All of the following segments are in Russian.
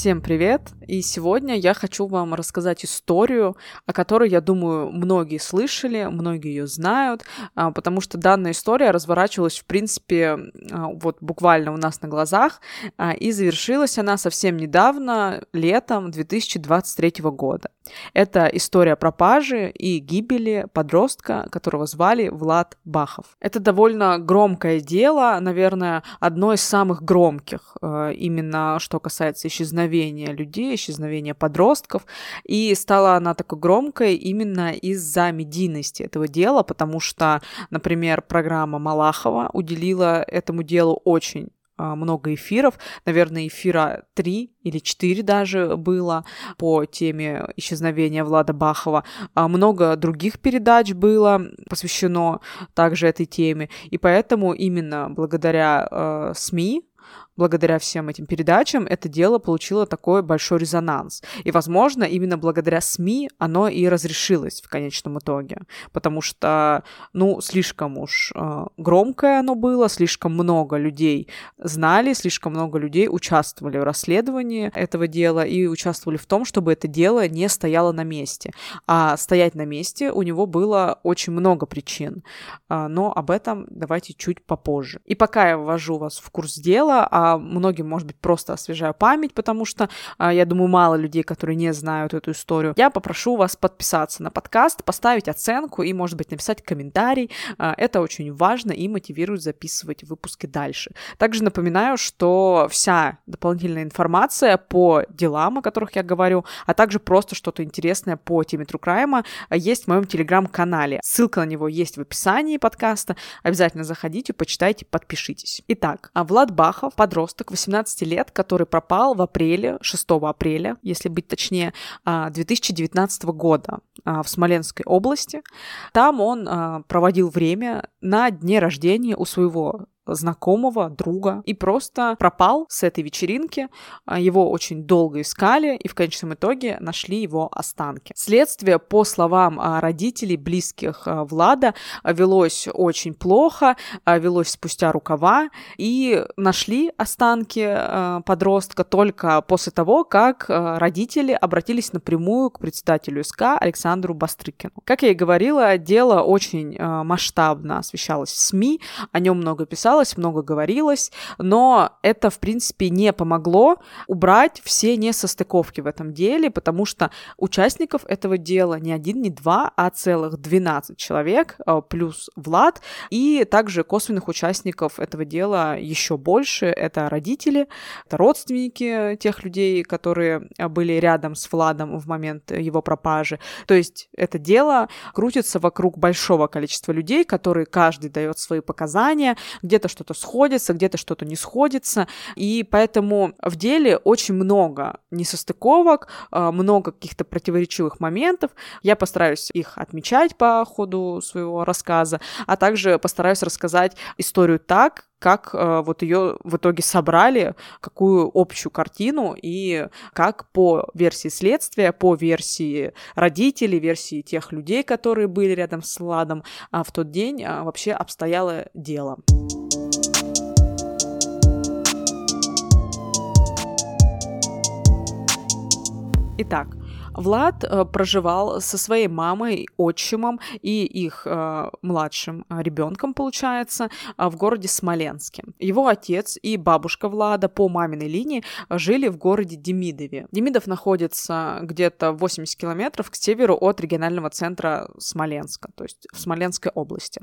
Всем привет! И сегодня я хочу вам рассказать историю, о которой, я думаю, многие слышали, многие ее знают, а, потому что данная история разворачивалась, в принципе, а, вот буквально у нас на глазах, а, и завершилась она совсем недавно, летом 2023 года. Это история пропажи и гибели подростка, которого звали Влад Бахов. Это довольно громкое дело, наверное, одно из самых громких, именно что касается исчезновения людей, исчезновения подростков. И стала она такой громкой именно из-за медийности этого дела, потому что, например, программа Малахова уделила этому делу очень много эфиров, наверное, эфира три или четыре даже было по теме исчезновения Влада Бахова. А много других передач было посвящено также этой теме, и поэтому именно благодаря э, СМИ благодаря всем этим передачам это дело получило такой большой резонанс. И, возможно, именно благодаря СМИ оно и разрешилось в конечном итоге, потому что, ну, слишком уж э, громкое оно было, слишком много людей знали, слишком много людей участвовали в расследовании этого дела и участвовали в том, чтобы это дело не стояло на месте. А стоять на месте у него было очень много причин, э, но об этом давайте чуть попозже. И пока я ввожу вас в курс дела, а многим, может быть, просто освежаю память, потому что, а, я думаю, мало людей, которые не знают эту историю. Я попрошу вас подписаться на подкаст, поставить оценку и, может быть, написать комментарий. А, это очень важно и мотивирует записывать выпуски дальше. Также напоминаю, что вся дополнительная информация по делам, о которых я говорю, а также просто что-то интересное по теме True Crime есть в моем телеграм-канале. Ссылка на него есть в описании подкаста. Обязательно заходите, почитайте, подпишитесь. Итак, а Влад Бахов, подросток подросток 18 лет, который пропал в апреле, 6 апреля, если быть точнее, 2019 а, года а, в Смоленской области. Там он а, проводил время на дне рождения у своего знакомого, друга, и просто пропал с этой вечеринки. А, его очень долго искали, и в конечном итоге нашли его останки. Следствие, по словам а, родителей, близких а, Влада, велось очень плохо, велось спустя рукава, и нашли останки подростка только после того, как родители обратились напрямую к председателю СК Александру Бастрыкину. Как я и говорила, дело очень масштабно освещалось в СМИ, о нем много писалось, писалось, много говорилось, но это, в принципе, не помогло убрать все несостыковки в этом деле, потому что участников этого дела не один, не два, а целых 12 человек, э, плюс Влад, и также косвенных участников этого дела еще больше. Это родители, это родственники тех людей, которые были рядом с Владом в момент его пропажи. То есть это дело крутится вокруг большого количества людей, которые каждый дает свои показания, где-то что-то сходится, где-то что-то не сходится. И поэтому в деле очень много несостыковок, а, много каких-то противоречивых моментов. Я постараюсь их отмечать по ходу своего рассказа, а также постараюсь рассказать историю так, как э, вот ее в итоге собрали, какую общую картину и как по версии следствия, по версии родителей, версии тех людей, которые были рядом с Ладом э, в тот день, э, вообще обстояло дело. Итак, Влад э, проживал со своей мамой, отчимом и их э, младшим э, ребенком, получается, э, в городе Смоленске. Его отец и бабушка Влада по маминой линии жили в городе Демидове. Демидов находится где-то 80 километров к северу от регионального центра Смоленска, то есть в Смоленской области.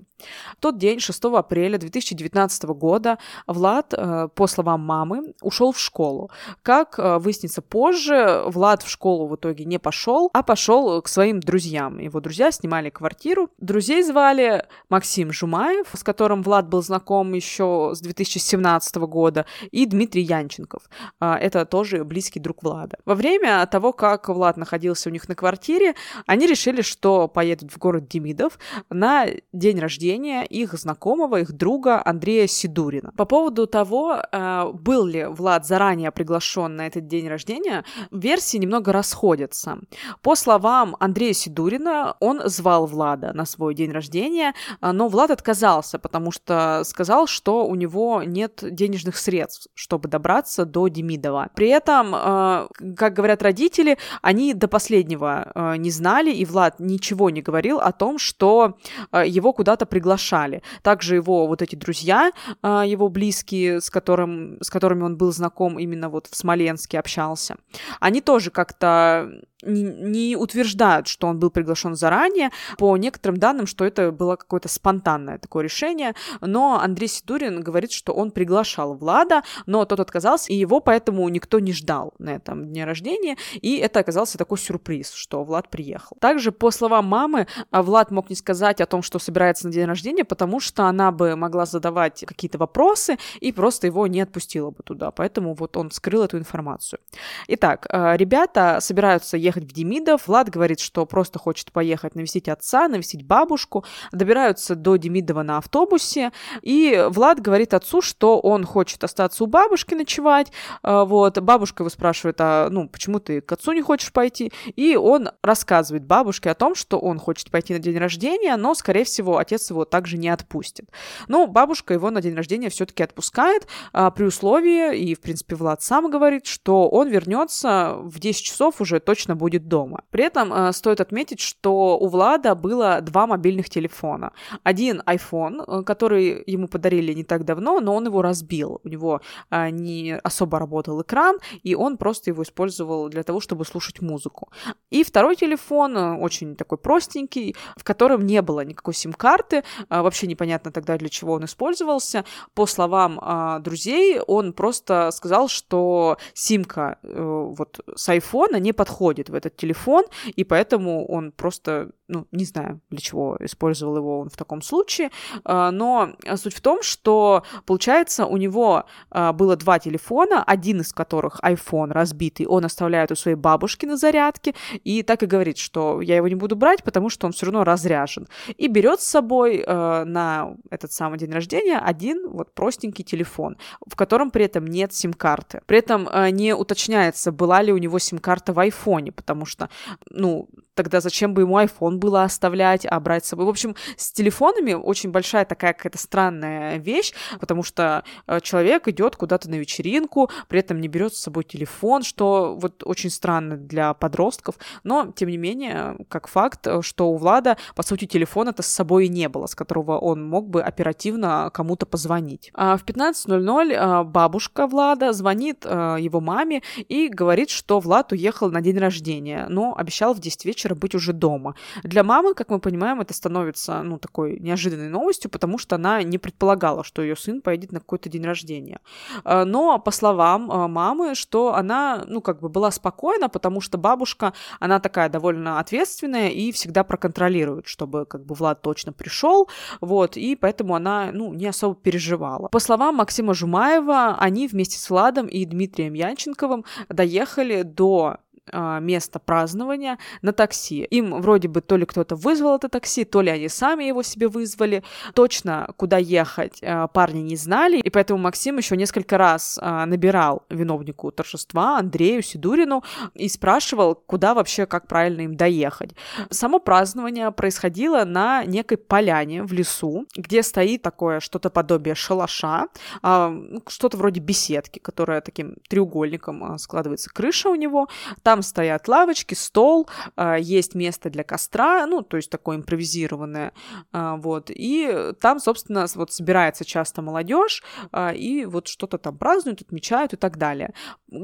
В тот день, 6 апреля 2019 года, Влад, по словам мамы, ушел в школу. Как выяснится позже, Влад в школу в итоге не пошел, а пошел к своим друзьям. Его друзья снимали квартиру. Друзей звали Максим Жумаев, с которым Влад был знаком еще с 2017 года, и Дмитрий Янченков. А, это тоже близкий друг Влада. Во время того, как Влад находился у них на квартире, они решили, что поедут в город Демидов на день рождения их знакомого, их друга Андрея Сидурина. По поводу того, а, был ли Влад заранее приглашен на этот день рождения, версии немного расходятся отца. По словам Андрея Сидурина, он звал Влада на свой день рождения, но Влад отказался, потому что сказал, что у него нет денежных средств, чтобы добраться до Демидова. При этом, как говорят родители, они до последнего не знали, и Влад ничего не говорил о том, что его куда-то приглашали. Также его вот эти друзья, его близкие, с, которым, с которыми он был знаком именно вот в Смоленске, общался, они тоже как-то не, утверждают, что он был приглашен заранее. По некоторым данным, что это было какое-то спонтанное такое решение. Но Андрей Сидурин говорит, что он приглашал Влада, но тот отказался, и его поэтому никто не ждал на этом дне рождения. И это оказался такой сюрприз, что Влад приехал. Также, по словам мамы, Влад мог не сказать о том, что собирается на день рождения, потому что она бы могла задавать какие-то вопросы и просто его не отпустила бы туда. Поэтому вот он скрыл эту информацию. Итак, э, ребята собираются ехать в Демидов. Влад говорит, что просто хочет поехать навестить отца, навестить бабушку. Добираются до Демидова на автобусе. И Влад говорит отцу, что он хочет остаться у бабушки ночевать. А, вот. Бабушка его спрашивает, а ну, почему ты к отцу не хочешь пойти? И он рассказывает бабушке о том, что он хочет пойти на день рождения, но, скорее всего, отец его также не отпустит. Но бабушка его на день рождения все-таки отпускает а, при условии, и, в принципе, Влад сам говорит, что он вернется в 10 часов уже точно будет дома. При этом э, стоит отметить, что у Влада было два мобильных телефона. Один iPhone, э, который ему подарили не так давно, но он его разбил. У него э, не особо работал экран, и он просто его использовал для того, чтобы слушать музыку. И второй телефон, э, очень такой простенький, в котором не было никакой сим-карты, э, вообще непонятно тогда, для чего он использовался. По словам э, друзей, он просто сказал, что симка э, вот с айфона не подходит в этот телефон, и поэтому он просто, ну, не знаю, для чего использовал его он в таком случае, а, но суть в том, что, получается, у него а, было два телефона, один из которых iPhone разбитый, он оставляет у своей бабушки на зарядке, и так и говорит, что я его не буду брать, потому что он все равно разряжен, и берет с собой а, на этот самый день рождения один вот простенький телефон, в котором при этом нет сим-карты. При этом не уточняется, была ли у него сим-карта в айфоне, потому что, ну, тогда зачем бы ему iPhone было оставлять, а брать с собой? В общем, с телефонами очень большая такая какая-то странная вещь, потому что э, человек идет куда-то на вечеринку, при этом не берет с собой телефон, что вот очень странно для подростков, но, тем не менее, как факт, э, что у Влада, по сути, телефона-то с собой и не было, с которого он мог бы оперативно кому-то позвонить. А в 15.00 э, бабушка Влада звонит его маме и говорит, что Влад уехал на день рождения, но обещал в 10 вечера вечера быть уже дома. Для мамы, как мы понимаем, это становится, ну, такой неожиданной новостью, потому что она не предполагала, что ее сын поедет на какой-то день рождения. А, но, по словам а, мамы, что она, ну, как бы была спокойна, потому что бабушка, она такая довольно ответственная и всегда проконтролирует, чтобы, как бы, Влад точно пришел, вот, и поэтому она, ну, не особо переживала. По словам Максима Жумаева, они вместе с Владом и Дмитрием Янченковым доехали до место празднования на такси. Им вроде бы то ли кто-то вызвал это такси, то ли они сами его себе вызвали. Точно, куда ехать, а, парни не знали, и поэтому Максим еще несколько раз а, набирал виновнику торжества, Андрею Сидурину, и спрашивал, куда вообще, как правильно им доехать. Само празднование происходило на некой поляне в лесу, где стоит такое что-то подобие шалаша, ну, что-то вроде беседки, которая таким треугольником складывается крыша у него. Там там стоят лавочки, стол, а, есть место для костра, ну, то есть такое импровизированное, а, вот. И там, собственно, вот собирается часто молодежь, а, и вот что-то там празднуют, отмечают и так далее.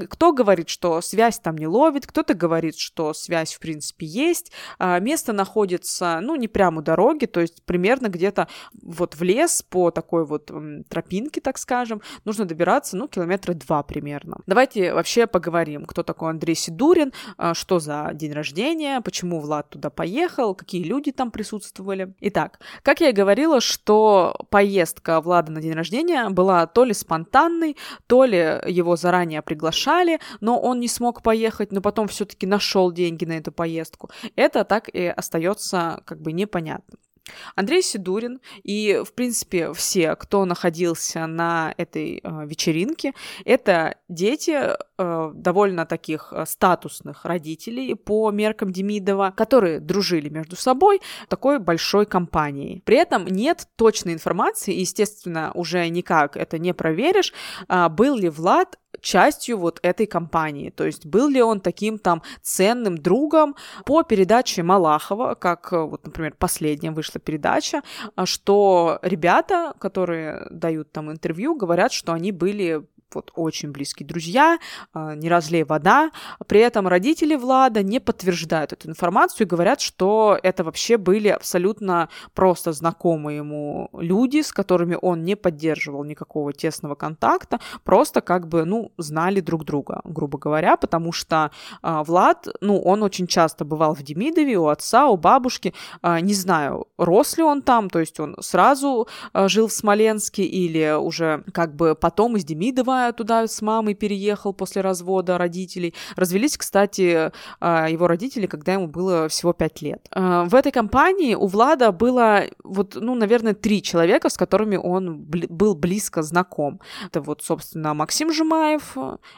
Кто говорит, что связь там не ловит, кто-то говорит, что связь, в принципе, есть. Место находится, ну, не прямо у дороги, то есть примерно где-то вот в лес по такой вот тропинке, так скажем, нужно добираться, ну, километра два примерно. Давайте вообще поговорим, кто такой Андрей Сидурин, Сорокин, а, что за день рождения, почему Влад туда поехал, какие люди там присутствовали. Итак, как я и говорила, что поездка Влада на день рождения была то ли спонтанной, то ли его заранее приглашали, но он не смог поехать, но потом все-таки нашел деньги на эту поездку. Это так и остается как бы непонятно. Андрей Сидурин и, в принципе, все, кто находился на этой э, вечеринке, это дети э, довольно таких э, статусных родителей по меркам Демидова, которые дружили между собой такой большой компанией. При этом нет точной информации, и, естественно, уже никак это не проверишь, э, был ли Влад частью вот этой компании. То есть был ли он таким там ценным другом по передаче Малахова, как вот, например, последняя вышла передача, что ребята, которые дают там интервью, говорят, что они были вот очень близкие друзья, а, не разлей вода. При этом родители Влада не подтверждают эту информацию и говорят, что это вообще были абсолютно просто знакомые ему люди, с которыми он не поддерживал никакого тесного контакта, просто как бы, ну, знали друг друга, грубо говоря, потому что э, Влад, ну, он очень часто бывал в Демидове, у отца, у бабушки, э, не знаю, рос ли он там, то есть он сразу жил в Смоленске или уже как бы потом из Демидова туда с мамой переехал после развода родителей. Развелись, кстати, а, его родители, когда ему было всего 5 лет. А, в этой компании у Влада было вот, ну, наверное, три человека, с которыми он был близко знаком. Это вот, собственно, Максим Жумаев,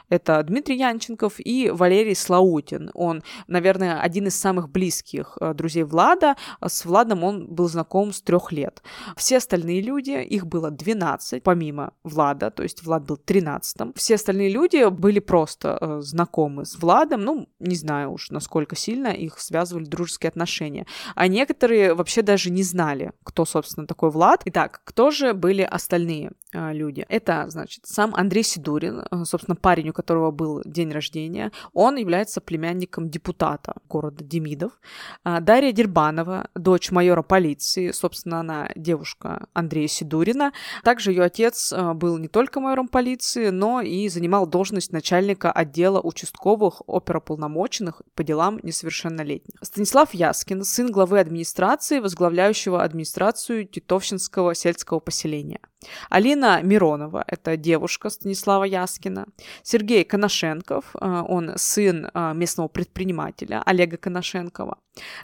это Дмитрий Янченков и Валерий Слаутин. Он, наверное, один из самых близких э, друзей Влада. С Владом он был знаком с трех лет. Все остальные люди, их было 12, помимо Влада, то есть Влад был 13 2019. Все остальные люди были просто э, знакомы с Владом, ну, не знаю уж, насколько сильно их связывали дружеские отношения. А некоторые вообще даже не знали, кто, собственно, такой Влад. Итак, кто же были остальные э, люди? Это, значит, сам Андрей Сидурин, э, собственно, парень, у которого был день рождения. Он является племянником депутата города Демидов. Э, Дарья Дербанова, дочь майора полиции, собственно, она девушка Андрея Сидурина. Также ее отец э, был не только майором полиции, но и занимал должность начальника отдела участковых оперуполномоченных по делам несовершеннолетних. Станислав Яскин, сын главы администрации, возглавляющего администрацию Титовщинского сельского поселения. Алина Миронова, это девушка Станислава Яскина. Сергей Коношенков, э, он сын э, местного предпринимателя Олега Коношенкова.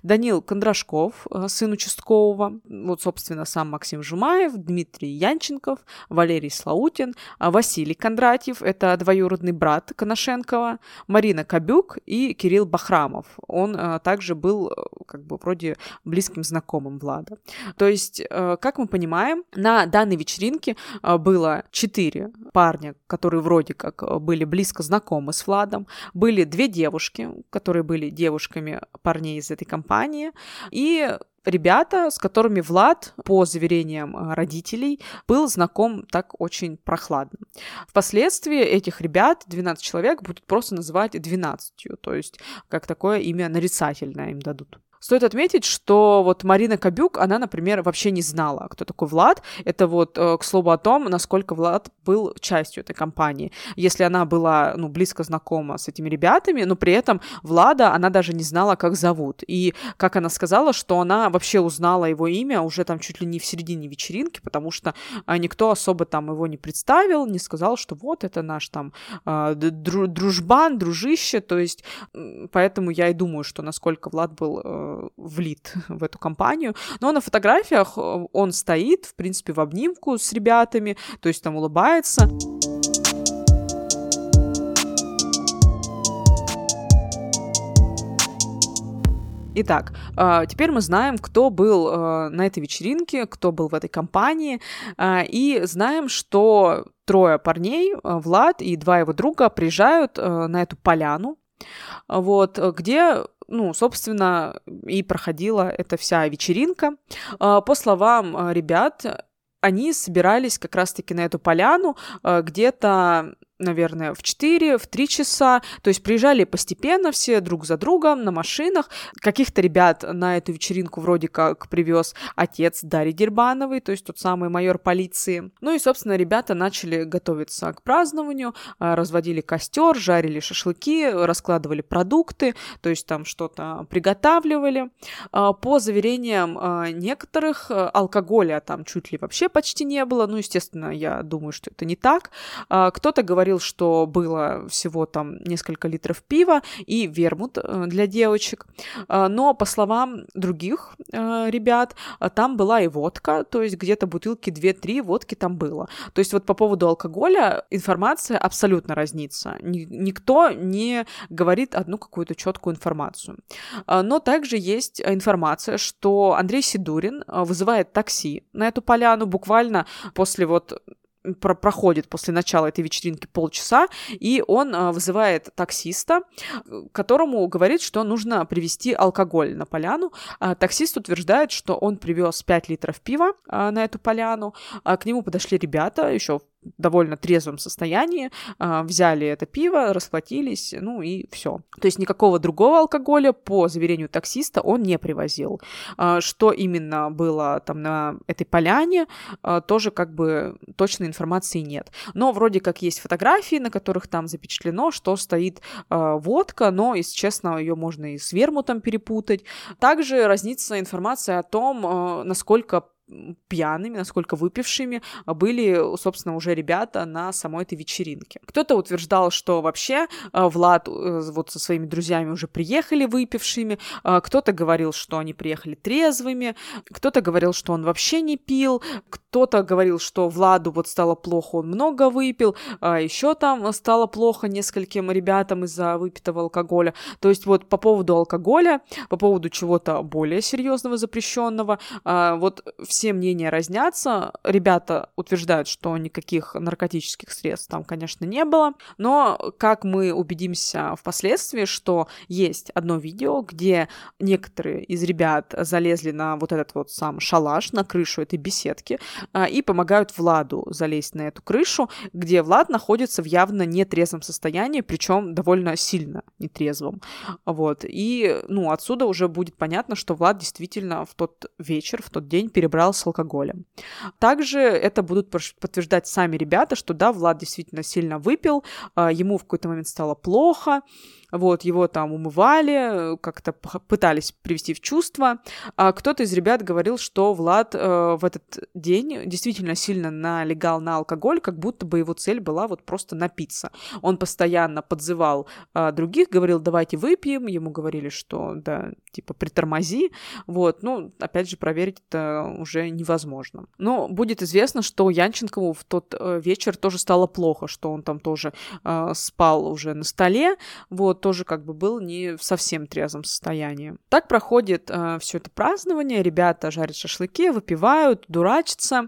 Данил Кондрашков, э, сын участкового. Вот, собственно, сам Максим Жумаев, Дмитрий Янченков, Валерий Слаутин, Василий Кондратьев, это двоюродный брат Коношенкова, Марина Кобюк и Кирилл Бахрамов. Он также был как бы вроде близким знакомым Влада. То есть, как мы понимаем, на данной вечеринке вечеринке а, было четыре парня, которые вроде как а, были близко знакомы с Владом, были две девушки, которые были девушками парней из этой компании, и ребята, с которыми Влад, по заверениям а, родителей, был знаком так очень прохладно. Впоследствии этих ребят, 12 человек, будут просто называть 12, то есть как такое имя нарицательное им дадут. Стоит отметить, что вот Марина Кобюк, она, например, вообще не знала, кто такой Влад. Это вот, э, к слову о том, насколько Влад был частью этой компании. Если она была, ну, близко знакома с этими ребятами, но при этом Влада она даже не знала, как зовут. И как она сказала, что она вообще узнала его имя уже там чуть ли не в середине вечеринки, потому что а, никто особо там его не представил, не сказал, что вот это наш там а, дружбан, дружище, то есть поэтому я и думаю, что насколько Влад был э, влит в эту компанию. Но на фотографиях э, он стоит, в принципе, в обнимку с ребятами, то есть там улыбается. Итак, э, теперь мы знаем, кто был э, на этой вечеринке, кто был в этой компании, и знаем, что трое парней, Влад и два его друга, приезжают на эту поляну, вот, где ну, собственно, и проходила эта вся вечеринка. А, по словам а, ребят, они собирались как раз-таки на эту поляну а, где-то наверное, в 4, в 3 часа. То есть приезжали постепенно все друг за другом на машинах. Каких-то ребят на эту вечеринку вроде как привез отец Дарьи Дербановой, то есть тот самый майор полиции. Ну и, собственно, ребята начали готовиться к празднованию, а, разводили костер, жарили шашлыки, раскладывали продукты, то есть там что-то приготавливали. А, по заверениям а, некоторых, алкоголя там чуть ли вообще почти не было. Ну, естественно, я думаю, что это не так. Кто-то говорил говорил, что было всего там несколько литров пива и вермут э, для девочек. Э, но, по словам других э, ребят, там была и водка, то есть где-то бутылки 2-3 водки там было. То есть вот по поводу алкоголя информация абсолютно разнится. Никто не говорит одну какую-то четкую информацию. Но также есть информация, что Андрей Сидурин вызывает такси на эту поляну буквально после вот про проходит после начала этой вечеринки полчаса, и он э, вызывает таксиста, которому говорит, что нужно привезти алкоголь на поляну. А таксист утверждает, что он привез 5 литров пива э, на эту поляну. А к нему подошли ребята еще довольно трезвом состоянии, а, взяли это пиво, расплатились, ну и все. То есть никакого другого алкоголя, по заверению таксиста, он не привозил. А, что именно было там на этой поляне, а, тоже как бы точной информации нет. Но вроде как есть фотографии, на которых там запечатлено, что стоит водка, но, если честно, ее можно и с вермутом перепутать. Также разнится информация о том, насколько пьяными, насколько выпившими были, собственно, уже ребята на самой этой вечеринке. Кто-то утверждал, что вообще э, Влад э, вот со своими друзьями уже приехали выпившими, э, кто-то говорил, что они приехали трезвыми, кто-то говорил, что он вообще не пил, кто-то говорил, что Владу вот стало плохо, он много выпил, а еще там стало плохо нескольким ребятам из-за выпитого алкоголя. То есть вот по поводу алкоголя, по поводу чего-то более серьезного, запрещенного, вот все мнения разнятся. Ребята утверждают, что никаких наркотических средств там, конечно, не было. Но как мы убедимся впоследствии, что есть одно видео, где некоторые из ребят залезли на вот этот вот сам шалаш, на крышу этой беседки, а, и помогают Владу залезть на эту крышу, где Влад находится в явно нетрезвом состоянии, причем довольно сильно нетрезвом. Вот. И, ну, отсюда уже будет понятно, что Влад действительно в тот вечер, в тот день перебрал с алкоголем. Также это будут подтверждать сами ребята, что да, Влад действительно сильно выпил, а, ему в какой-то момент стало плохо, вот, его там умывали, как-то пытались привести в чувство. А кто-то из ребят говорил, что Влад э, в этот день действительно сильно налегал на алкоголь, как будто бы его цель была вот просто напиться. Он постоянно подзывал э, других, говорил, давайте выпьем, ему говорили, что да, типа притормози, вот, ну, опять же, проверить это уже невозможно. Но будет известно, что Янченкову в тот э, вечер тоже стало плохо, что он там тоже э, спал уже на столе, вот, тоже как бы был не в совсем трезвом состоянии. Так проходит э, все это празднование, ребята жарят шашлыки, выпивают, дурачатся,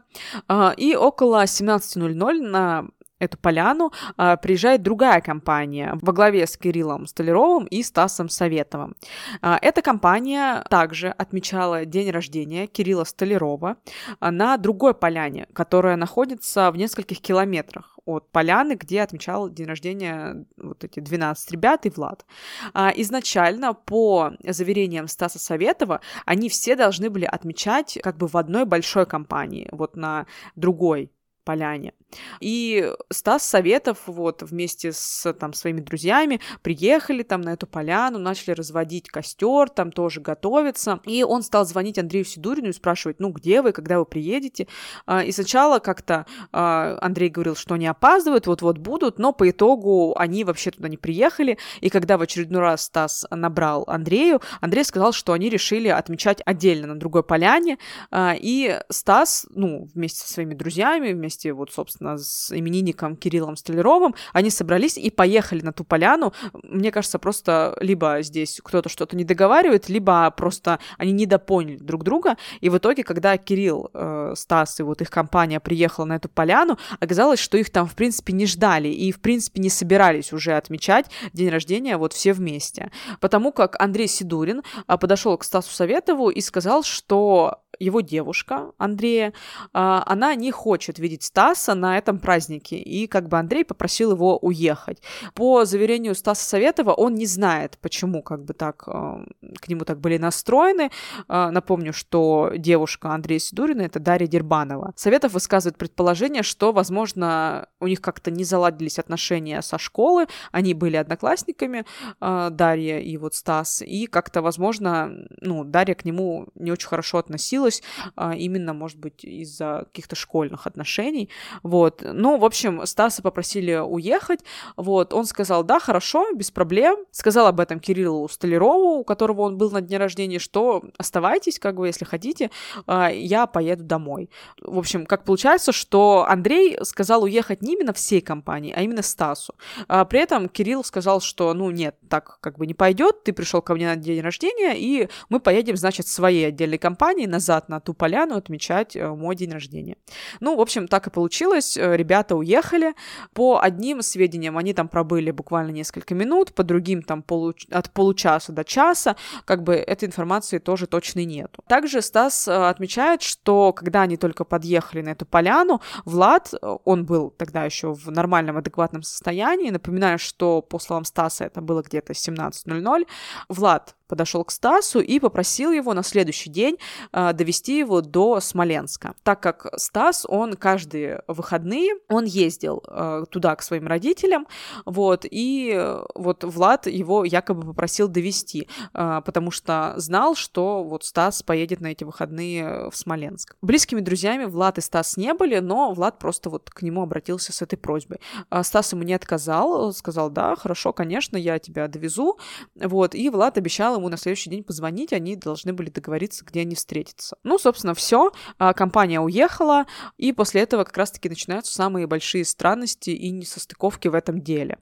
э, и около 17.00 на эту поляну а, приезжает другая компания во главе с Кириллом Столяровым и Стасом Советовым. А, эта компания также отмечала день рождения Кирилла Столярова а, на другой поляне, которая находится в нескольких километрах от поляны, где отмечал день рождения вот эти 12 ребят и Влад. А, изначально, по заверениям Стаса Советова, они все должны были отмечать как бы в одной большой компании, вот на другой поляне. И Стас Советов вот вместе с там своими друзьями приехали там на эту поляну, начали разводить костер, там тоже готовиться. И он стал звонить Андрею Сидурину и спрашивать, ну где вы, когда вы приедете? А, и сначала как-то а, Андрей говорил, что они опаздывают, вот-вот будут, но по итогу они вообще туда не приехали. И когда в очередной раз Стас набрал Андрею, Андрей сказал, что они решили отмечать отдельно на другой поляне. А, и Стас, ну, вместе со своими друзьями, вместе вот, собственно, собственно, с именинником Кириллом Столяровым, они собрались и поехали на ту поляну. Мне кажется, просто либо здесь кто-то что-то не договаривает, либо просто они недопоняли друг друга. И в итоге, когда Кирилл, э, Стас и вот их компания приехала на эту поляну, оказалось, что их там, в принципе, не ждали и, в принципе, не собирались уже отмечать день рождения вот все вместе. Потому как Андрей Сидурин э, подошел к Стасу Советову и сказал, что его девушка Андрея, а, она не хочет видеть Стаса на этом празднике, и как бы Андрей попросил его уехать. По заверению Стаса Советова, он не знает, почему как бы так а, к нему так были настроены. А, напомню, что девушка Андрея Сидурина — это Дарья Дербанова. Советов высказывает предположение, что, возможно, у них как-то не заладились отношения со школы, они были одноклассниками, Дарья и вот Стас, и как-то, возможно, ну, Дарья к нему не очень хорошо относилась, случилось а, именно, может быть, из-за каких-то школьных отношений, вот. Ну, в общем, Стаса попросили уехать, вот, он сказал, да, хорошо, без проблем, сказал об этом Кириллу Столярову, у которого он был на дне рождения, что оставайтесь, как бы, если хотите, а, я поеду домой. В общем, как получается, что Андрей сказал уехать не именно всей компании, а именно Стасу. А при этом Кирилл сказал, что, ну, нет, так как бы не пойдет, ты пришел ко мне на день рождения, и мы поедем, значит, своей отдельной компании назад на ту поляну отмечать э, мой день рождения. Ну, в общем, так и получилось. Э, ребята уехали. По одним сведениям они там пробыли буквально несколько минут, по другим там полу... от получаса до часа. Как бы этой информации тоже точной нету. Также Стас э, отмечает, что когда они только подъехали на эту поляну, Влад, он был тогда еще в нормальном, адекватном состоянии. Напоминаю, что по словам Стаса это было где-то 17.00. Влад подошел к Стасу и попросил его на следующий день э, довести его до Смоленска. Так как Стас, он каждые выходные, он ездил э, туда к своим родителям, вот, и вот Влад его якобы попросил довести, э, потому что знал, что вот Стас поедет на эти выходные в Смоленск. Близкими друзьями Влад и Стас не были, но Влад просто вот к нему обратился с этой просьбой. Стас ему не отказал, сказал, да, хорошо, конечно, я тебя довезу, вот, и Влад обещал ему ему на следующий день позвонить, они должны были договориться, где они встретятся. Ну, собственно, все, а, компания уехала, и после этого как раз-таки начинаются самые большие странности и несостыковки в этом деле.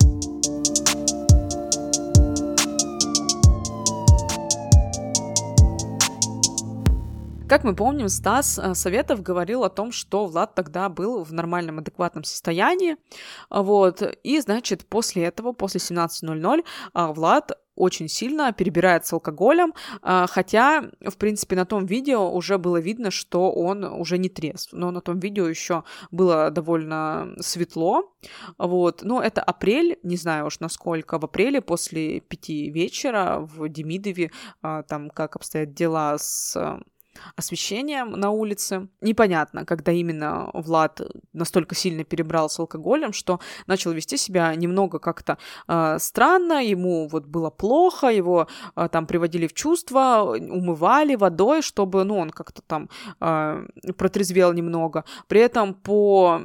Как мы помним, Стас э, Советов говорил о том, что Влад тогда был в нормальном, адекватном состоянии, вот, и, значит, после этого, после 17.00, а, Влад очень сильно перебирает с алкоголем, а, хотя, в принципе, на том видео уже было видно, что он уже не трезв, но на том видео еще было довольно светло, вот, но это апрель, не знаю уж насколько, в апреле после пяти вечера в Демидове, а, там как обстоят дела с освещением на улице. Непонятно, когда именно Влад настолько сильно перебрал с алкоголем, что начал вести себя немного как-то э, странно, ему вот было плохо, его э, там приводили в чувство, умывали водой, чтобы, ну, он как-то там э, протрезвел немного. При этом по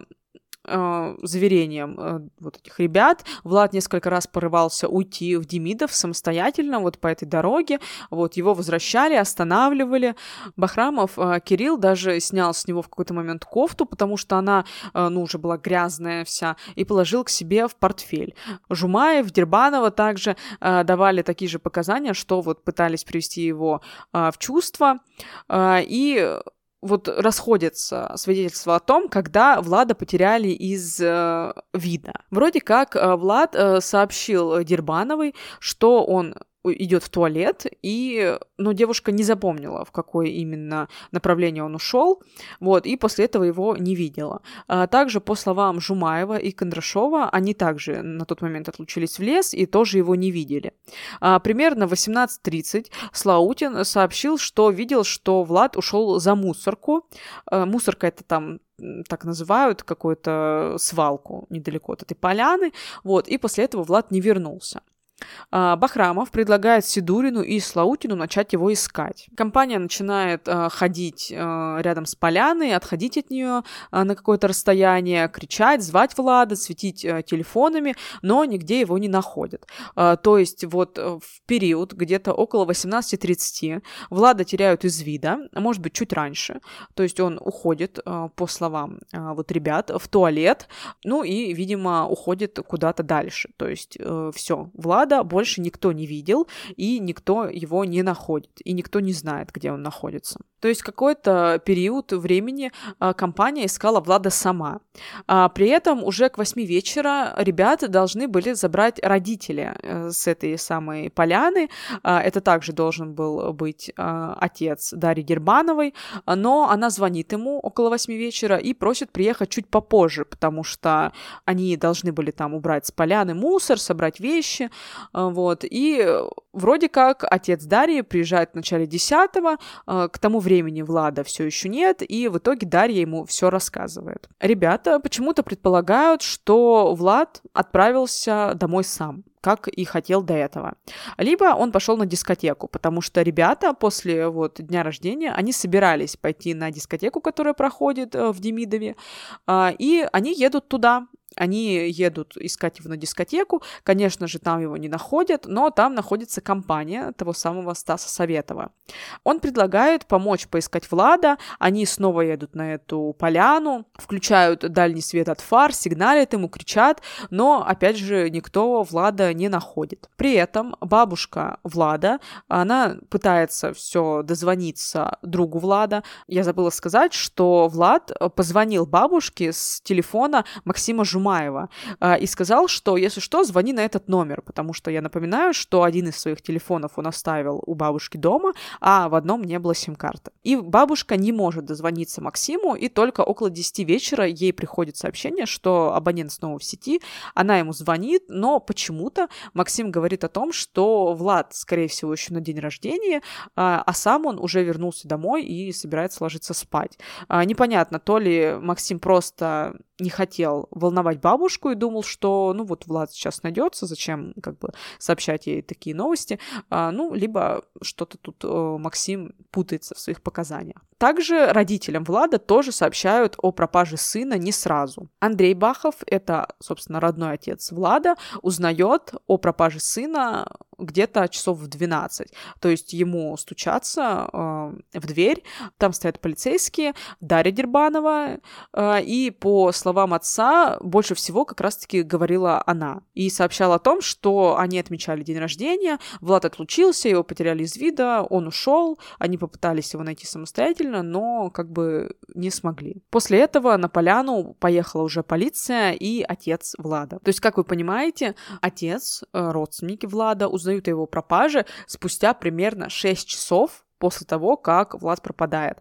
э, заверением э, вот этих ребят. Влад несколько раз порывался уйти в Демидов самостоятельно вот по этой дороге. Вот его возвращали, останавливали. Бахрамов э, Кирилл даже снял с него в какой-то момент кофту, потому что она, э, ну, уже была грязная вся, и положил к себе в портфель. Жумаев, Дербанова также э, давали такие же показания, что вот пытались привести его э, в чувство. Э, и вот расходятся свидетельства о том, когда Влада потеряли из э, вида. Вроде как э, Влад э, сообщил Дербановой, что он идет в туалет, и, ну, девушка не запомнила, в какое именно направление он ушел, вот, и после этого его не видела. А также, по словам Жумаева и Кондрашова, они также на тот момент отлучились в лес и тоже его не видели. А, примерно в 18.30 Слаутин сообщил, что видел, что Влад ушел за мусорку. А, мусорка это там так называют, какую-то свалку недалеко от этой поляны, вот, и после этого Влад не вернулся. А, Бахрамов предлагает Сидурину и Слаутину начать его искать. Компания начинает э, ходить э, рядом с поляной, отходить от нее э, на какое-то расстояние, кричать, звать Влада, светить э, телефонами, но нигде его не находят. Э, то есть вот в период где-то около 18.30 Влада теряют из вида, а может быть чуть раньше, то есть он уходит, э, по словам э, вот ребят, в туалет, ну и, видимо, уходит куда-то дальше. То есть э, все, Влад Влада больше никто не видел, и никто его не находит, и никто не знает, где он находится. То есть какой-то период времени а, компания искала Влада сама. А при этом уже к 8 вечера ребята должны были забрать родители э, с этой самой поляны. А, это также должен был быть отец Дарьи Германовой, но она звонит ему около 8 вечера и просит приехать чуть попозже, потому что они должны были там убрать с поляны мусор, собрать вещи, вот. И вроде как отец Дарьи приезжает в начале 10 к тому времени Влада все еще нет, и в итоге Дарья ему все рассказывает. Ребята почему-то предполагают, что Влад отправился домой сам как и хотел до этого. Либо он пошел на дискотеку, потому что ребята после вот дня рождения, они собирались пойти на дискотеку, которая проходит э, в Демидове, а, и они едут туда, они едут искать его на дискотеку, конечно же, там его не находят, но там находится компания того самого Стаса Советова. Он предлагает помочь поискать Влада, они снова едут на эту поляну, включают дальний свет от фар, сигналят ему, кричат, но, опять же, никто Влада не находит. При этом бабушка Влада, она пытается все дозвониться другу Влада. Я забыла сказать, что Влад позвонил бабушке с телефона Максима Жумова, Жумаева, а, и сказал, что, если что, звони на этот номер, потому что я напоминаю, что один из своих телефонов он оставил у бабушки дома, а в одном не было сим-карты. И бабушка не может дозвониться Максиму, и только около 10 вечера ей приходит сообщение, что абонент снова в сети, она ему звонит, но почему-то Максим говорит о том, что Влад, скорее всего, еще на день рождения, а, а сам он уже вернулся домой и собирается ложиться спать. А, непонятно, то ли Максим просто не хотел волновать бабушку и думал, что, ну вот Влад сейчас найдется, зачем как бы сообщать ей такие новости, а, ну, либо что-то тут э, Максим путается в своих показаниях. Также родителям Влада тоже сообщают о пропаже сына не сразу. Андрей Бахов, это, собственно, родной отец Влада, узнает о пропаже сына где-то часов в 12. То есть ему стучаться э, в дверь, там стоят полицейские, Дарья Дербанова, э, и по словам отца, больше всего как раз-таки говорила она. И сообщала о том, что они отмечали день рождения, Влад отлучился, его потеряли из вида, он ушел, они попытались его найти самостоятельно, но как бы не смогли. После этого на поляну поехала уже полиция и отец Влада. То есть, как вы понимаете, отец, э, родственники Влада узнают о его пропаже спустя примерно 6 часов после того, как Влад пропадает.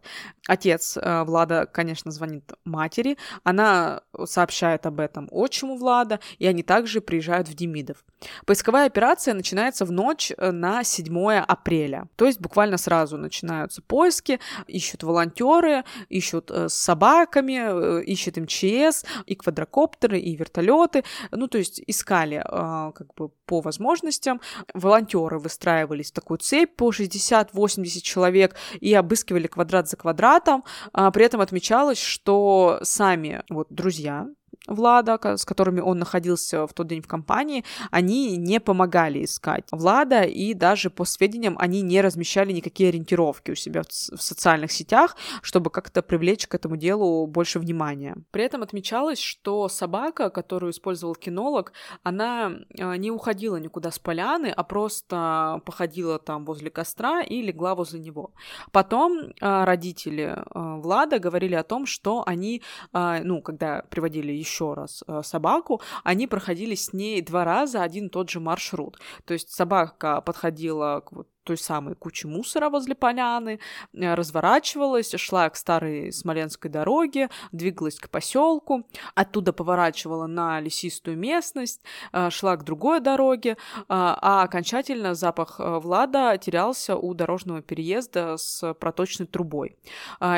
Отец э, Влада, конечно, звонит матери, она сообщает об этом отчиму Влада, и они также приезжают в Демидов. Поисковая операция начинается в ночь э, на 7 апреля, то есть буквально сразу начинаются поиски, ищут волонтеры, ищут э, с собаками, ищут МЧС, и квадрокоптеры, и вертолеты, ну то есть искали как бы по возможностям. Волонтеры выстраивались в такую цепь по 60-80 человек и обыскивали квадрат за квадратом. А, при этом отмечалось, что сами вот друзья Влада, с которыми он находился в тот день в компании, они не помогали искать Влада, и даже по сведениям они не размещали никакие ориентировки у себя в социальных сетях, чтобы как-то привлечь к этому делу больше внимания. При этом отмечалось, что собака, которую использовал кинолог, она а, не уходила никуда с поляны, а просто походила там возле костра и легла возле него. Потом а, родители а, Влада говорили о том, что они, ну, когда приводили еще еще раз э, собаку, они проходили с ней два раза один и тот же маршрут. То есть собака подходила к вот той самой кучи мусора возле поляны, э, разворачивалась, шла к старой Смоленской дороге, двигалась к поселку, оттуда поворачивала на лесистую местность, э, шла к другой дороге, э, а окончательно запах Влада терялся у дорожного переезда с проточной трубой.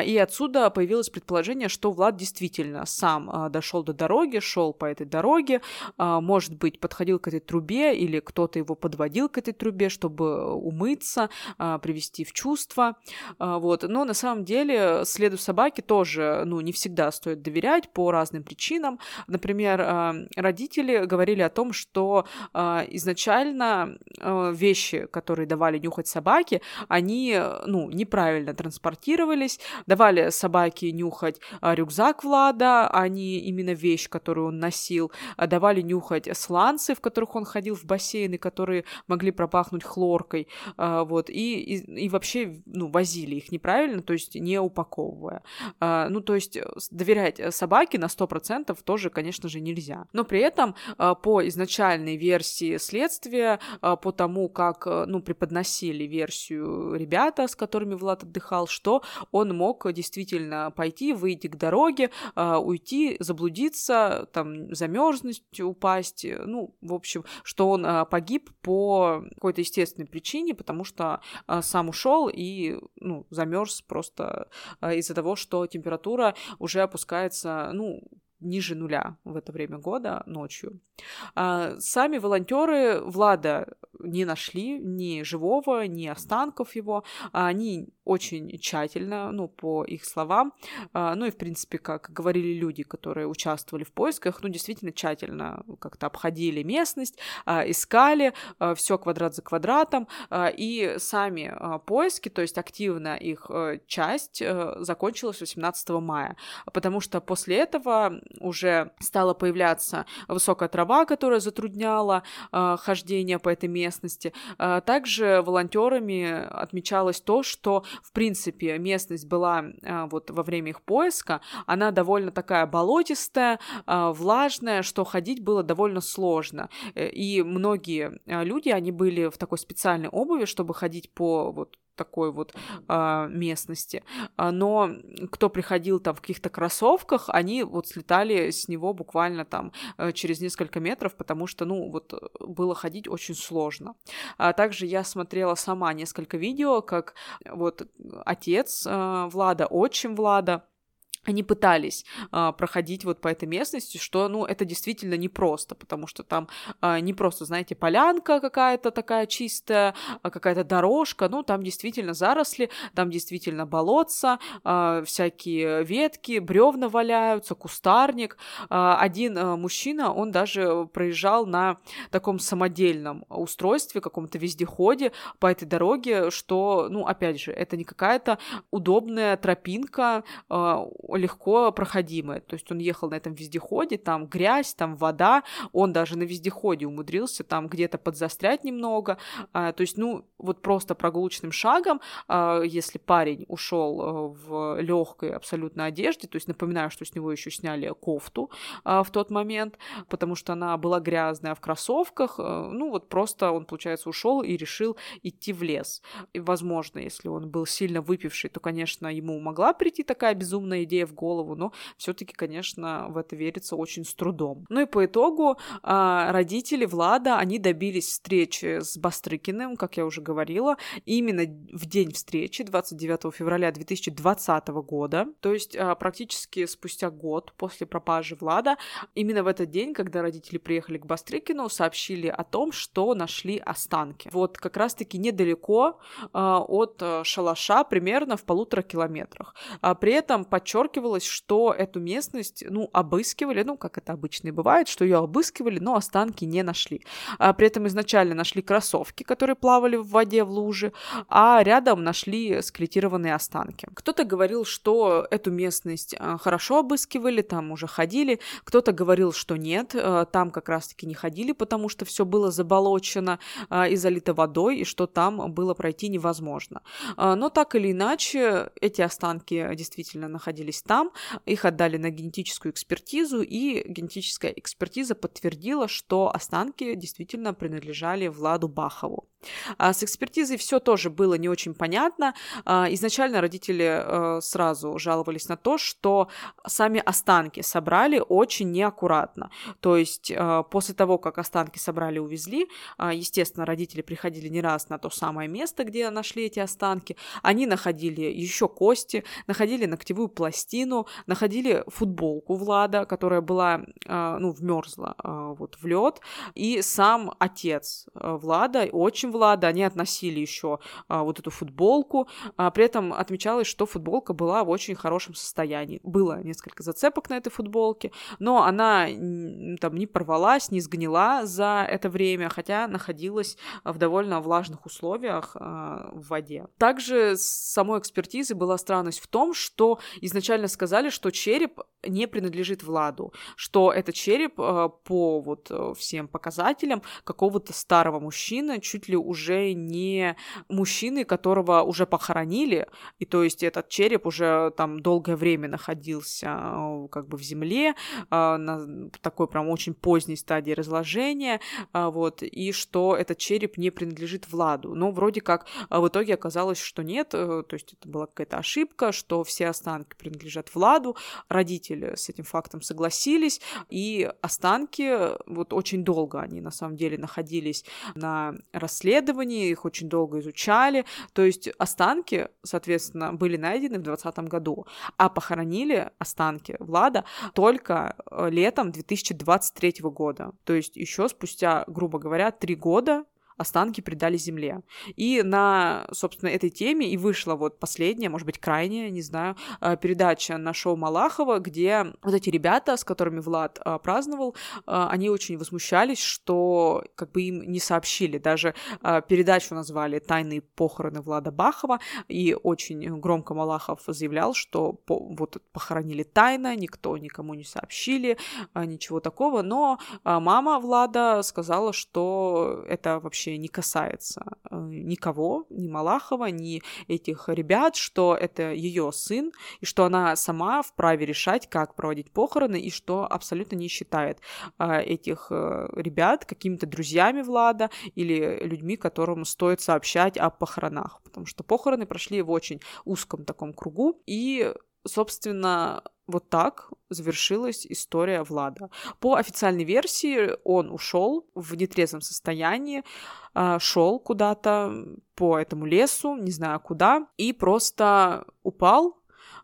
И отсюда появилось предположение, что Влад действительно сам дошел до дороги, шел по этой дороге, может быть, подходил к этой трубе или кто-то его подводил к этой трубе, чтобы умыть успокоиться, а, привести в чувство, а, вот. Но на самом деле следу собаки тоже, ну, не всегда стоит доверять по разным причинам. Например, а, родители говорили о том, что изначально вещи, которые давали нюхать собаке, они, ну, неправильно транспортировались, давали собаке нюхать рюкзак Влада, а не именно вещь, которую он носил, давали нюхать сланцы, в которых он ходил в бассейны, которые могли пропахнуть хлоркой, вот, и, и, и вообще, ну, возили их неправильно, то есть не упаковывая. А, ну, то есть э, доверять э, собаке на 100% тоже, конечно же, нельзя. Но при этом а, по изначальной версии следствия, по тому, как, э, ну, преподносили версию ребята, с которыми Влад отдыхал, что он мог действительно пойти, выйти к дороге, уйти, заблудиться, там, замерзнуть, упасть, ну, в общем, что он погиб по какой-то естественной причине, потому потому что э, сам ушел и ну, замерз просто э, из-за того, что температура уже опускается, ну, ниже нуля в это время года ночью. А, сами волонтеры Влада не нашли ни живого, ни останков его. Они очень тщательно, ну, по их словам, а, ну и, в принципе, как говорили люди, которые участвовали в поисках, ну, действительно тщательно как-то обходили местность, а, искали все квадрат за квадратом, и сами поиски, то есть активно их э, часть э, закончилась 18 мая, потому что после этого уже стала появляться высокая трава, которая затрудняла хождение по этой местности. Э, также волонтерами отмечалось то, что, в принципе, местность была э, вот во время их поиска, она довольно такая болотистая, э, влажная, что ходить было довольно сложно. Э, и многие люди, они были в такой специальной обуви, чтобы ходить по вот такой вот э, местности. А, но кто приходил там в каких-то кроссовках, они вот слетали с него буквально там э, через несколько метров, потому что, ну, вот было ходить очень сложно. А также я смотрела сама несколько видео, как вот отец э, Влада, отчим Влада, они пытались а, проходить вот по этой местности, что, ну, это действительно непросто, потому что там а, не просто, знаете, полянка какая-то такая чистая, а какая-то дорожка, ну, там действительно заросли, там действительно болотца, а, всякие ветки, бревна валяются, кустарник. А, один а, мужчина, он даже проезжал на таком самодельном устройстве, каком-то вездеходе по этой дороге, что, ну, опять же, это не какая-то удобная тропинка, а, легко проходимое. То есть он ехал на этом вездеходе, там грязь, там вода, он даже на вездеходе умудрился там где-то подзастрять немного. А, то есть, ну, вот просто прогулочным шагом, а, если парень ушел э, в легкой абсолютно одежде, то есть напоминаю, что с него еще сняли кофту а, в тот момент, потому что она была грязная в кроссовках, ну вот просто он, получается, ушел и решил идти в лес. И, возможно, если он был сильно выпивший, то, конечно, ему могла прийти такая безумная идея в голову, но все-таки, конечно, в это верится очень с трудом. Ну и по итогу а, родители Влада, они добились встречи с Бастрыкиным, как я уже говорила, именно в день встречи, 29 февраля 2020 года, то есть а, практически спустя год после пропажи Влада, именно в этот день, когда родители приехали к Бастрыкину, сообщили о том, что нашли останки. Вот как раз-таки недалеко а, от шалаша, примерно в полутора километрах. При этом подчеркиваю, подчеркивалось, что эту местность, ну, обыскивали, ну, как это обычно и бывает, что ее обыскивали, но останки не нашли. А при этом изначально нашли кроссовки, которые плавали в воде в луже, а рядом нашли скелетированные останки. Кто-то говорил, что эту местность а, хорошо обыскивали, там уже ходили, кто-то говорил, что нет, а, там как раз-таки не ходили, потому что все было заболочено а, и залито водой, и что там было пройти невозможно. Но так или иначе, эти останки действительно находились там, их отдали на генетическую экспертизу, и генетическая экспертиза подтвердила, что останки действительно принадлежали Владу Бахову. А с экспертизой все тоже было не очень понятно. А, изначально родители э, сразу жаловались на то, что сами останки собрали очень неаккуратно. То есть э, после того, как останки собрали, увезли, а, естественно, родители приходили не раз на то самое место, где нашли эти останки. Они находили еще кости, находили ногтевую пластину, находили футболку Влада, которая была, э, ну, вмерзла вот в лед, и сам отец Влада очень очень Влада, они относили еще а, вот эту футболку. А, при этом отмечалось, что футболка была в очень хорошем состоянии. Было несколько зацепок на этой футболке, но она там не порвалась, не сгнила за это время, хотя находилась в довольно влажных условиях а, в воде. Также с самой экспертизы была странность в том, что изначально сказали, что череп не принадлежит Владу, что это череп а, по вот э, всем показателям какого-то старого мужчины, чуть ли уже не мужчины, которого уже похоронили, и то есть этот череп уже там долгое время находился э, как бы в земле, э, на такой прям очень поздней стадии разложения, э, вот, и что этот череп не принадлежит Владу. Но вроде как в итоге оказалось, что нет, то есть это была какая-то ошибка, что все останки принадлежат Владу, родители с этим фактом согласились, и останки, вот очень долго они на самом деле находились на расследовании, их очень долго изучали, то есть останки, соответственно, были найдены в 2020 году, а похоронили останки Влада только э, летом 2023 года, то есть еще спустя, грубо говоря, три года останки предали земле. И на, собственно, этой теме и вышла вот последняя, может быть, крайняя, не знаю, э, передача на шоу Малахова, где вот эти ребята, с которыми Влад э, праздновал, э, они очень возмущались, что как бы им не сообщили. Даже передачу назвали «Тайные похороны Влада Бахова», и очень громко Малахов заявлял, что вот похоронили тайно, никто никому не сообщили, ничего такого, но мама Влада сказала, что это вообще вообще не касается э, никого, ни Малахова, ни этих ребят, что это ее сын, и что она сама вправе решать, как проводить похороны, и что абсолютно не считает э, этих э, ребят какими-то друзьями Влада или людьми, которым стоит сообщать о похоронах, потому что похороны прошли в очень узком таком кругу, и собственно, вот так завершилась история Влада. По официальной версии он ушел в нетрезвом состоянии, а, шел куда-то по этому лесу, не знаю куда, и просто упал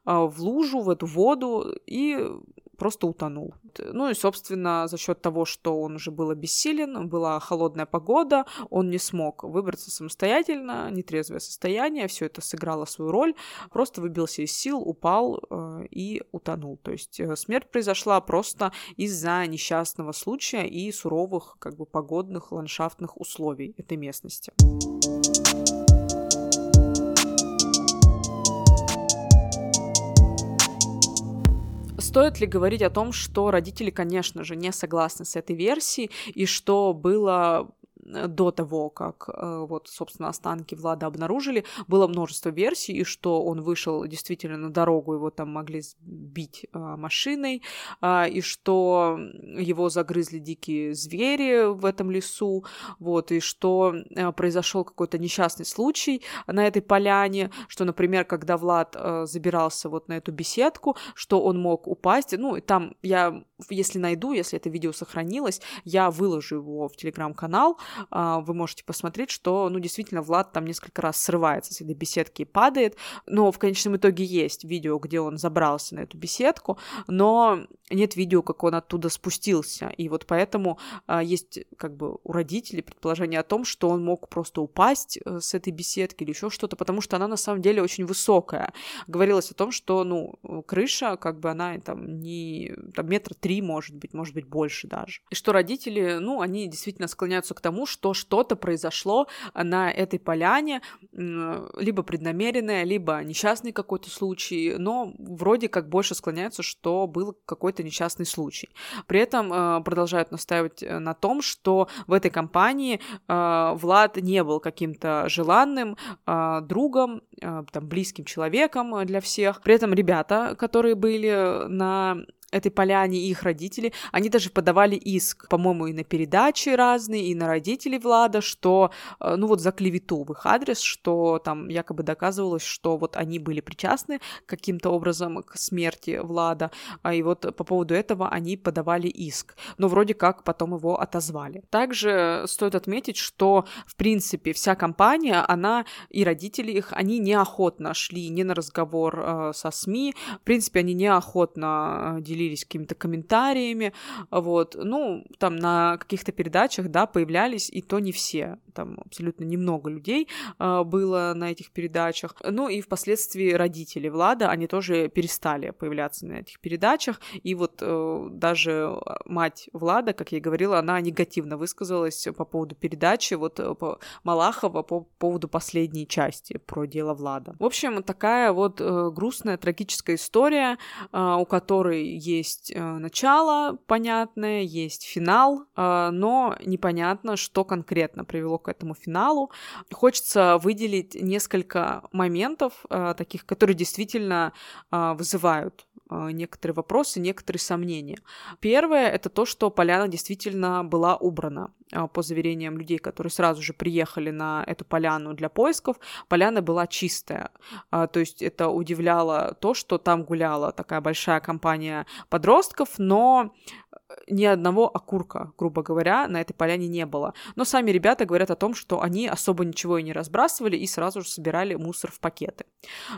а, в лужу, в эту воду и просто утонул. Ну и, собственно, за счет того, что он уже был обессилен, была холодная погода, он не смог выбраться самостоятельно, нетрезвое состояние, все это сыграло свою роль, просто выбился из сил, упал э, и утонул. То есть э, смерть произошла просто из-за несчастного случая и суровых как бы погодных ландшафтных условий этой местности. Стоит ли говорить о том, что родители, конечно же, не согласны с этой версией, и что было до того, как э, вот, собственно, останки Влада обнаружили, было множество версий, и что он вышел действительно на дорогу, его там могли сбить э, машиной, а, и что его загрызли дикие звери в этом лесу, вот, и что произошел какой-то несчастный случай на этой поляне, что, например, когда Влад забирался вот на эту беседку, что он мог упасть, ну, там я, если найду, если это видео сохранилось, я выложу его в телеграм-канал, а, вы можете посмотреть, что, ну, действительно, Влад там несколько раз срывается с этой беседки и падает, но в конечном итоге есть видео, где он забрался на эту беседку, но нет видео, как он оттуда спустился, и вот поэтому а, есть как бы у родителей предположение о том, что он мог просто упасть э, с этой беседки или еще что-то, потому что она на самом деле очень высокая. Говорилось о том, что, ну, крыша, как бы она там не, там метра три, может быть, может быть, больше даже. И что родители, ну, они действительно склоняются к тому, что что-то произошло на этой поляне, либо преднамеренное, либо несчастный какой-то случай, но вроде как больше склоняются, что был какой-то несчастный случай. При этом э, продолжают настаивать э, на том, что в этой компании э, Влад не был каким-то желанным другом, там, близким человеком для всех. При этом ребята, которые были на этой поляне и их родители, они даже подавали иск, по-моему, и на передачи разные, и на родителей Влада, что, э, ну вот за клевету в их адрес, что там якобы доказывалось, что вот они были причастны каким-то образом к смерти Влада, а и вот по поводу этого они подавали иск, но вроде как потом его отозвали. Также стоит отметить, что, в принципе, вся компания, она и родители их, они неохотно шли не на разговор э, со СМИ, в принципе, они неохотно э, делились делились какими-то комментариями, вот, ну, там на каких-то передачах, да, появлялись, и то не все, там абсолютно немного людей э, было на этих передачах, ну, и впоследствии родители Влада, они тоже перестали появляться на этих передачах, и вот э, даже мать Влада, как я и говорила, она негативно высказалась по поводу передачи, вот э, по Малахова по поводу последней части про дело Влада. В общем, такая вот э, грустная, трагическая история, э, у которой есть э, начало понятное, есть финал, э, но непонятно, что конкретно привело к этому финалу. Хочется выделить несколько моментов э, таких, которые действительно вызывают некоторые вопросы, некоторые сомнения. Первое — это то, что поляна действительно была убрана. А, по заверениям людей, которые сразу же приехали на эту поляну для поисков, поляна была чистая. А, то есть это удивляло то, что там гуляла такая большая компания подростков, но ни одного окурка, грубо говоря, на этой поляне не было. Но сами ребята говорят о том, что они особо ничего и не разбрасывали и сразу же собирали мусор в пакеты.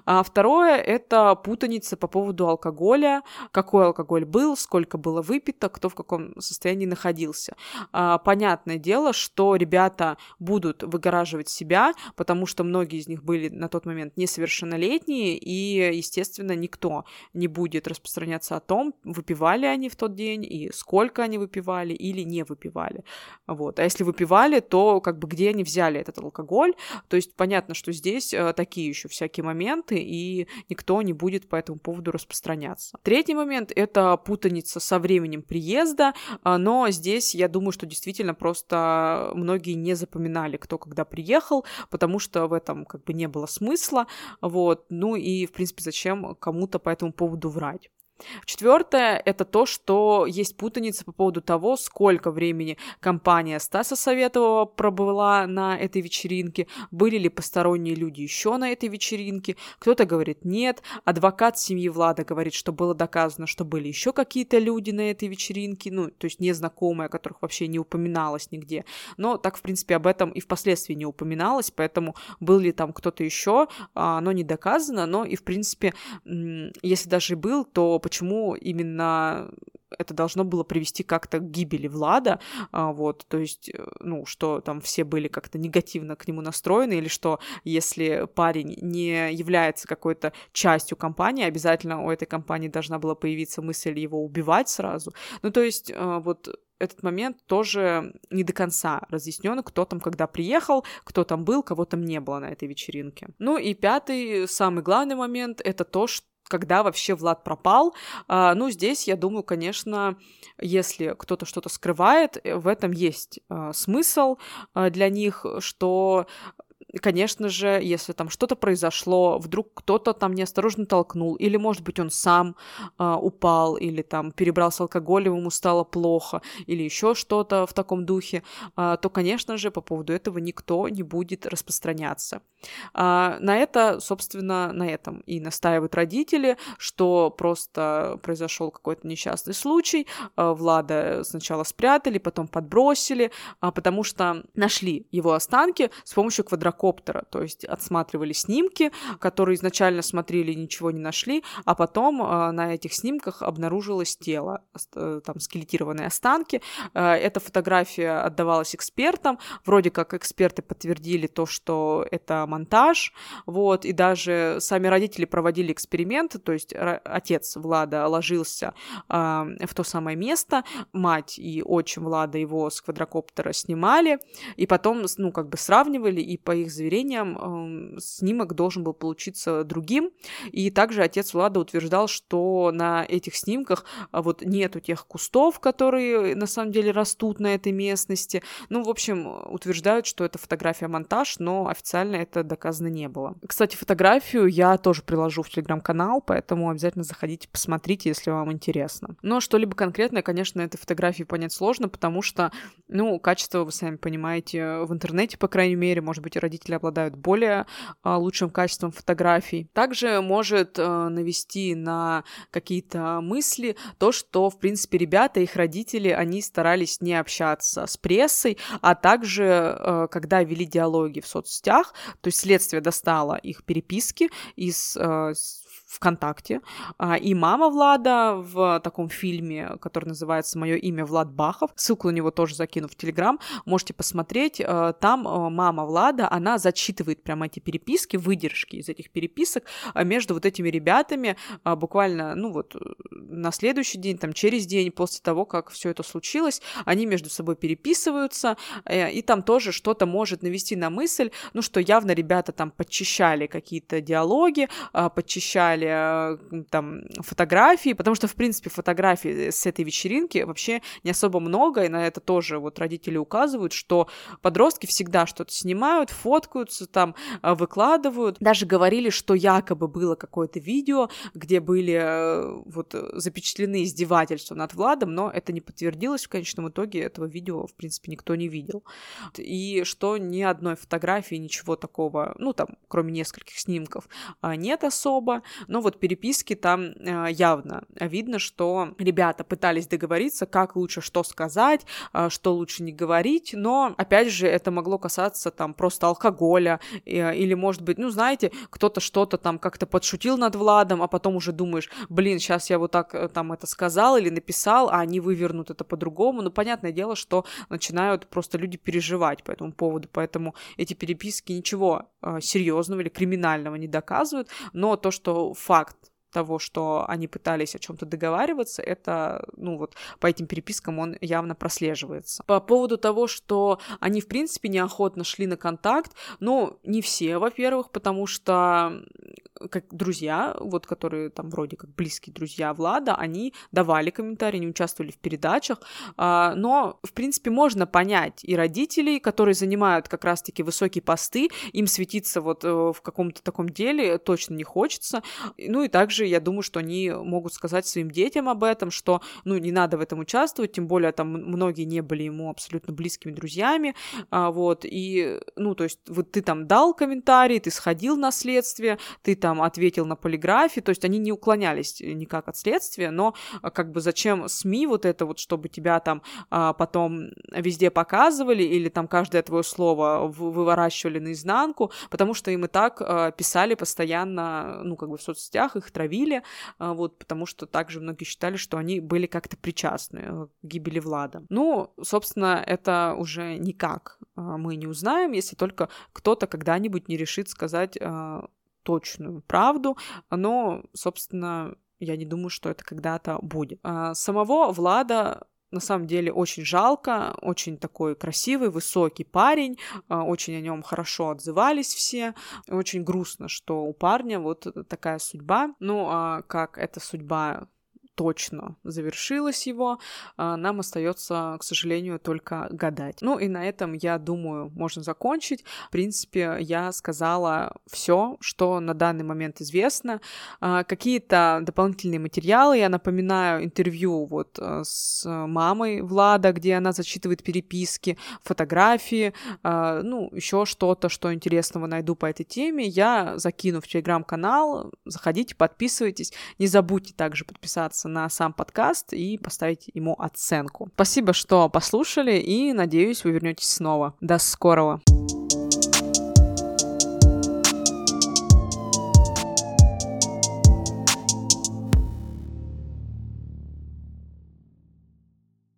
А второе — это путаница по поводу алкоголя, какой алкоголь был, сколько было выпито, кто в каком состоянии находился. А, понятное дело, что ребята будут выгораживать себя, потому что многие из них были на тот момент несовершеннолетние, и, естественно, никто не будет распространяться о том, выпивали они в тот день и сколько они выпивали или не выпивали. Вот. А если выпивали, то как бы где они взяли этот алкоголь? То есть понятно, что здесь э, такие еще всякие моменты, и никто не будет по этому поводу распространяться. Третий момент — это путаница со временем приезда, э, но здесь я думаю, что действительно просто многие не запоминали, кто когда приехал, потому что в этом как бы не было смысла, вот, ну и, в принципе, зачем кому-то по этому поводу врать. Четвертое — это то, что есть путаница по поводу того, сколько времени компания Стаса Советового пробыла на этой вечеринке, были ли посторонние люди еще на этой вечеринке. Кто-то говорит нет, адвокат семьи Влада говорит, что было доказано, что были еще какие-то люди на этой вечеринке, ну, то есть незнакомые, о которых вообще не упоминалось нигде. Но так, в принципе, об этом и впоследствии не упоминалось, поэтому был ли там кто-то еще, а, оно не доказано, но и, в принципе, если даже был, то почему именно это должно было привести как-то к гибели Влада, а, вот, то есть, э, ну, что там все были как-то негативно к нему настроены, или что если парень не является какой-то частью компании, обязательно у этой компании должна была появиться мысль его убивать сразу. Ну, то есть, э, вот этот момент тоже не до конца разъяснен, кто там когда приехал, кто там был, кого там не было на этой вечеринке. Ну и пятый, самый главный момент, это то, что когда вообще Влад пропал. А, ну, здесь, я думаю, конечно, если кто-то что-то скрывает, э, в этом есть а, смысл а, для них, что конечно же, если там что-то произошло, вдруг кто-то там неосторожно толкнул, или, может быть, он сам э, упал, или там перебрался алкоголем, ему стало плохо, или еще что-то в таком духе, э, то, конечно же, по поводу этого никто не будет распространяться. Э, на это, собственно, на этом и настаивают родители, что просто произошел какой-то несчастный случай, э, Влада сначала спрятали, потом подбросили, э, потому что нашли его останки с помощью квадрокоптера квадрокоптера, то есть отсматривали снимки, которые изначально смотрели, ничего не нашли, а потом э, на этих снимках обнаружилось тело, э, там скелетированные останки. Э, эта фотография отдавалась экспертам, вроде как эксперты подтвердили то, что это монтаж, вот, и даже сами родители проводили эксперимент, то есть отец Влада ложился э, в то самое место, мать и отчим Влада его с квадрокоптера снимали, и потом, ну, как бы сравнивали, и по их заверениям, снимок должен был получиться другим. И также отец Влада утверждал, что на этих снимках а, вот нету тех кустов, которые на самом деле растут на этой местности. Ну, в общем, утверждают, что это фотография-монтаж, но официально это доказано не было. Кстати, фотографию я тоже приложу в телеграм-канал, поэтому обязательно заходите, посмотрите, если вам интересно. Но что-либо конкретное, конечно, этой фотографии понять сложно, потому что, ну, качество, вы сами понимаете, в интернете, по крайней мере, может быть, родители родители обладают более а, лучшим качеством фотографий. Также может а, навести на какие-то мысли то, что, в принципе, ребята, их родители, они старались не общаться с прессой, а также, а, когда вели диалоги в соцсетях, то есть следствие достало их переписки из ВКонтакте. А, и мама Влада в таком фильме, который называется «Мое имя Влад Бахов». Ссылку на него тоже закину в Телеграм. Можете посмотреть. А, там а, мама Влада, она зачитывает прямо эти переписки, выдержки из этих переписок между вот этими ребятами буквально, ну вот, на следующий день, там, через день после того, как все это случилось, они между собой переписываются, э, и там тоже что-то может навести на мысль, ну, что явно ребята там подчищали какие-то диалоги, подчищали показали там фотографии, потому что, в принципе, фотографий с этой вечеринки вообще не особо много, и на это тоже вот родители указывают, что подростки всегда что-то снимают, фоткаются там, выкладывают. Даже говорили, что якобы было какое-то видео, где были вот запечатлены издевательства над Владом, но это не подтвердилось в конечном итоге, этого видео, в принципе, никто не видел. И что ни одной фотографии, ничего такого, ну, там, кроме нескольких снимков, а, нет особо, но вот переписки там а, явно видно, что ребята пытались договориться, как лучше что сказать, а, что лучше не говорить, но, опять же, это могло касаться там просто алкоголя, или, может быть, ну, знаете, кто-то что-то там как-то подшутил над Владом, а потом уже думаешь, блин, сейчас я вот так э, там это сказал или написал, а они вывернут это по-другому, ну, понятное дело, что начинают просто люди переживать по этому поводу, поэтому эти переписки ничего э, серьезного или криминального не доказывают, но то, что факт того, что они пытались о чем-то договариваться, это, ну вот, по этим перепискам он явно прослеживается. По поводу того, что они, в принципе, неохотно шли на контакт, ну, не все, во-первых, потому что как друзья, вот которые там вроде как близкие друзья Влада, они давали комментарии, не участвовали в передачах, а, но, в принципе, можно понять и родителей, которые занимают как раз-таки высокие посты, им светиться вот э, в каком-то таком деле точно не хочется, ну и также я думаю, что они могут сказать своим детям об этом, что, ну, не надо в этом участвовать, тем более там многие не были ему абсолютно близкими друзьями, а, вот, и, ну, то есть вот ты там дал комментарий, ты сходил на следствие, ты там ответил на полиграфе, то есть они не уклонялись никак от следствия, но а, как бы зачем СМИ вот это вот, чтобы тебя там а, потом везде показывали или там каждое твое слово выворачивали наизнанку, потому что им и так а, писали постоянно, ну, как бы в соцсетях, их травили, а, вот, потому что также многие считали, что они были как-то причастны к гибели Влада. Ну, собственно, это уже никак а, мы не узнаем, если только кто-то когда-нибудь не решит сказать а, точную правду, но, собственно, я не думаю, что это когда-то будет. Самого Влада на самом деле очень жалко, очень такой красивый, высокий парень, а, очень о нем хорошо отзывались все, очень грустно, что у парня вот такая судьба. Ну, а как эта судьба точно завершилось его, а, нам остается, к сожалению, только гадать. Ну и на этом, я думаю, можно закончить. В принципе, я сказала все, что на данный момент известно. А, какие-то дополнительные материалы, я напоминаю интервью вот а, с мамой Влада, где она зачитывает переписки, фотографии, ну, еще что-то, что интересного найду по этой теме, я закину в телеграм-канал, заходите, подписывайтесь, не забудьте также подписаться подписаться на сам подкаст и поставить ему оценку. Спасибо, что послушали, и надеюсь, вы вернетесь снова. До скорого!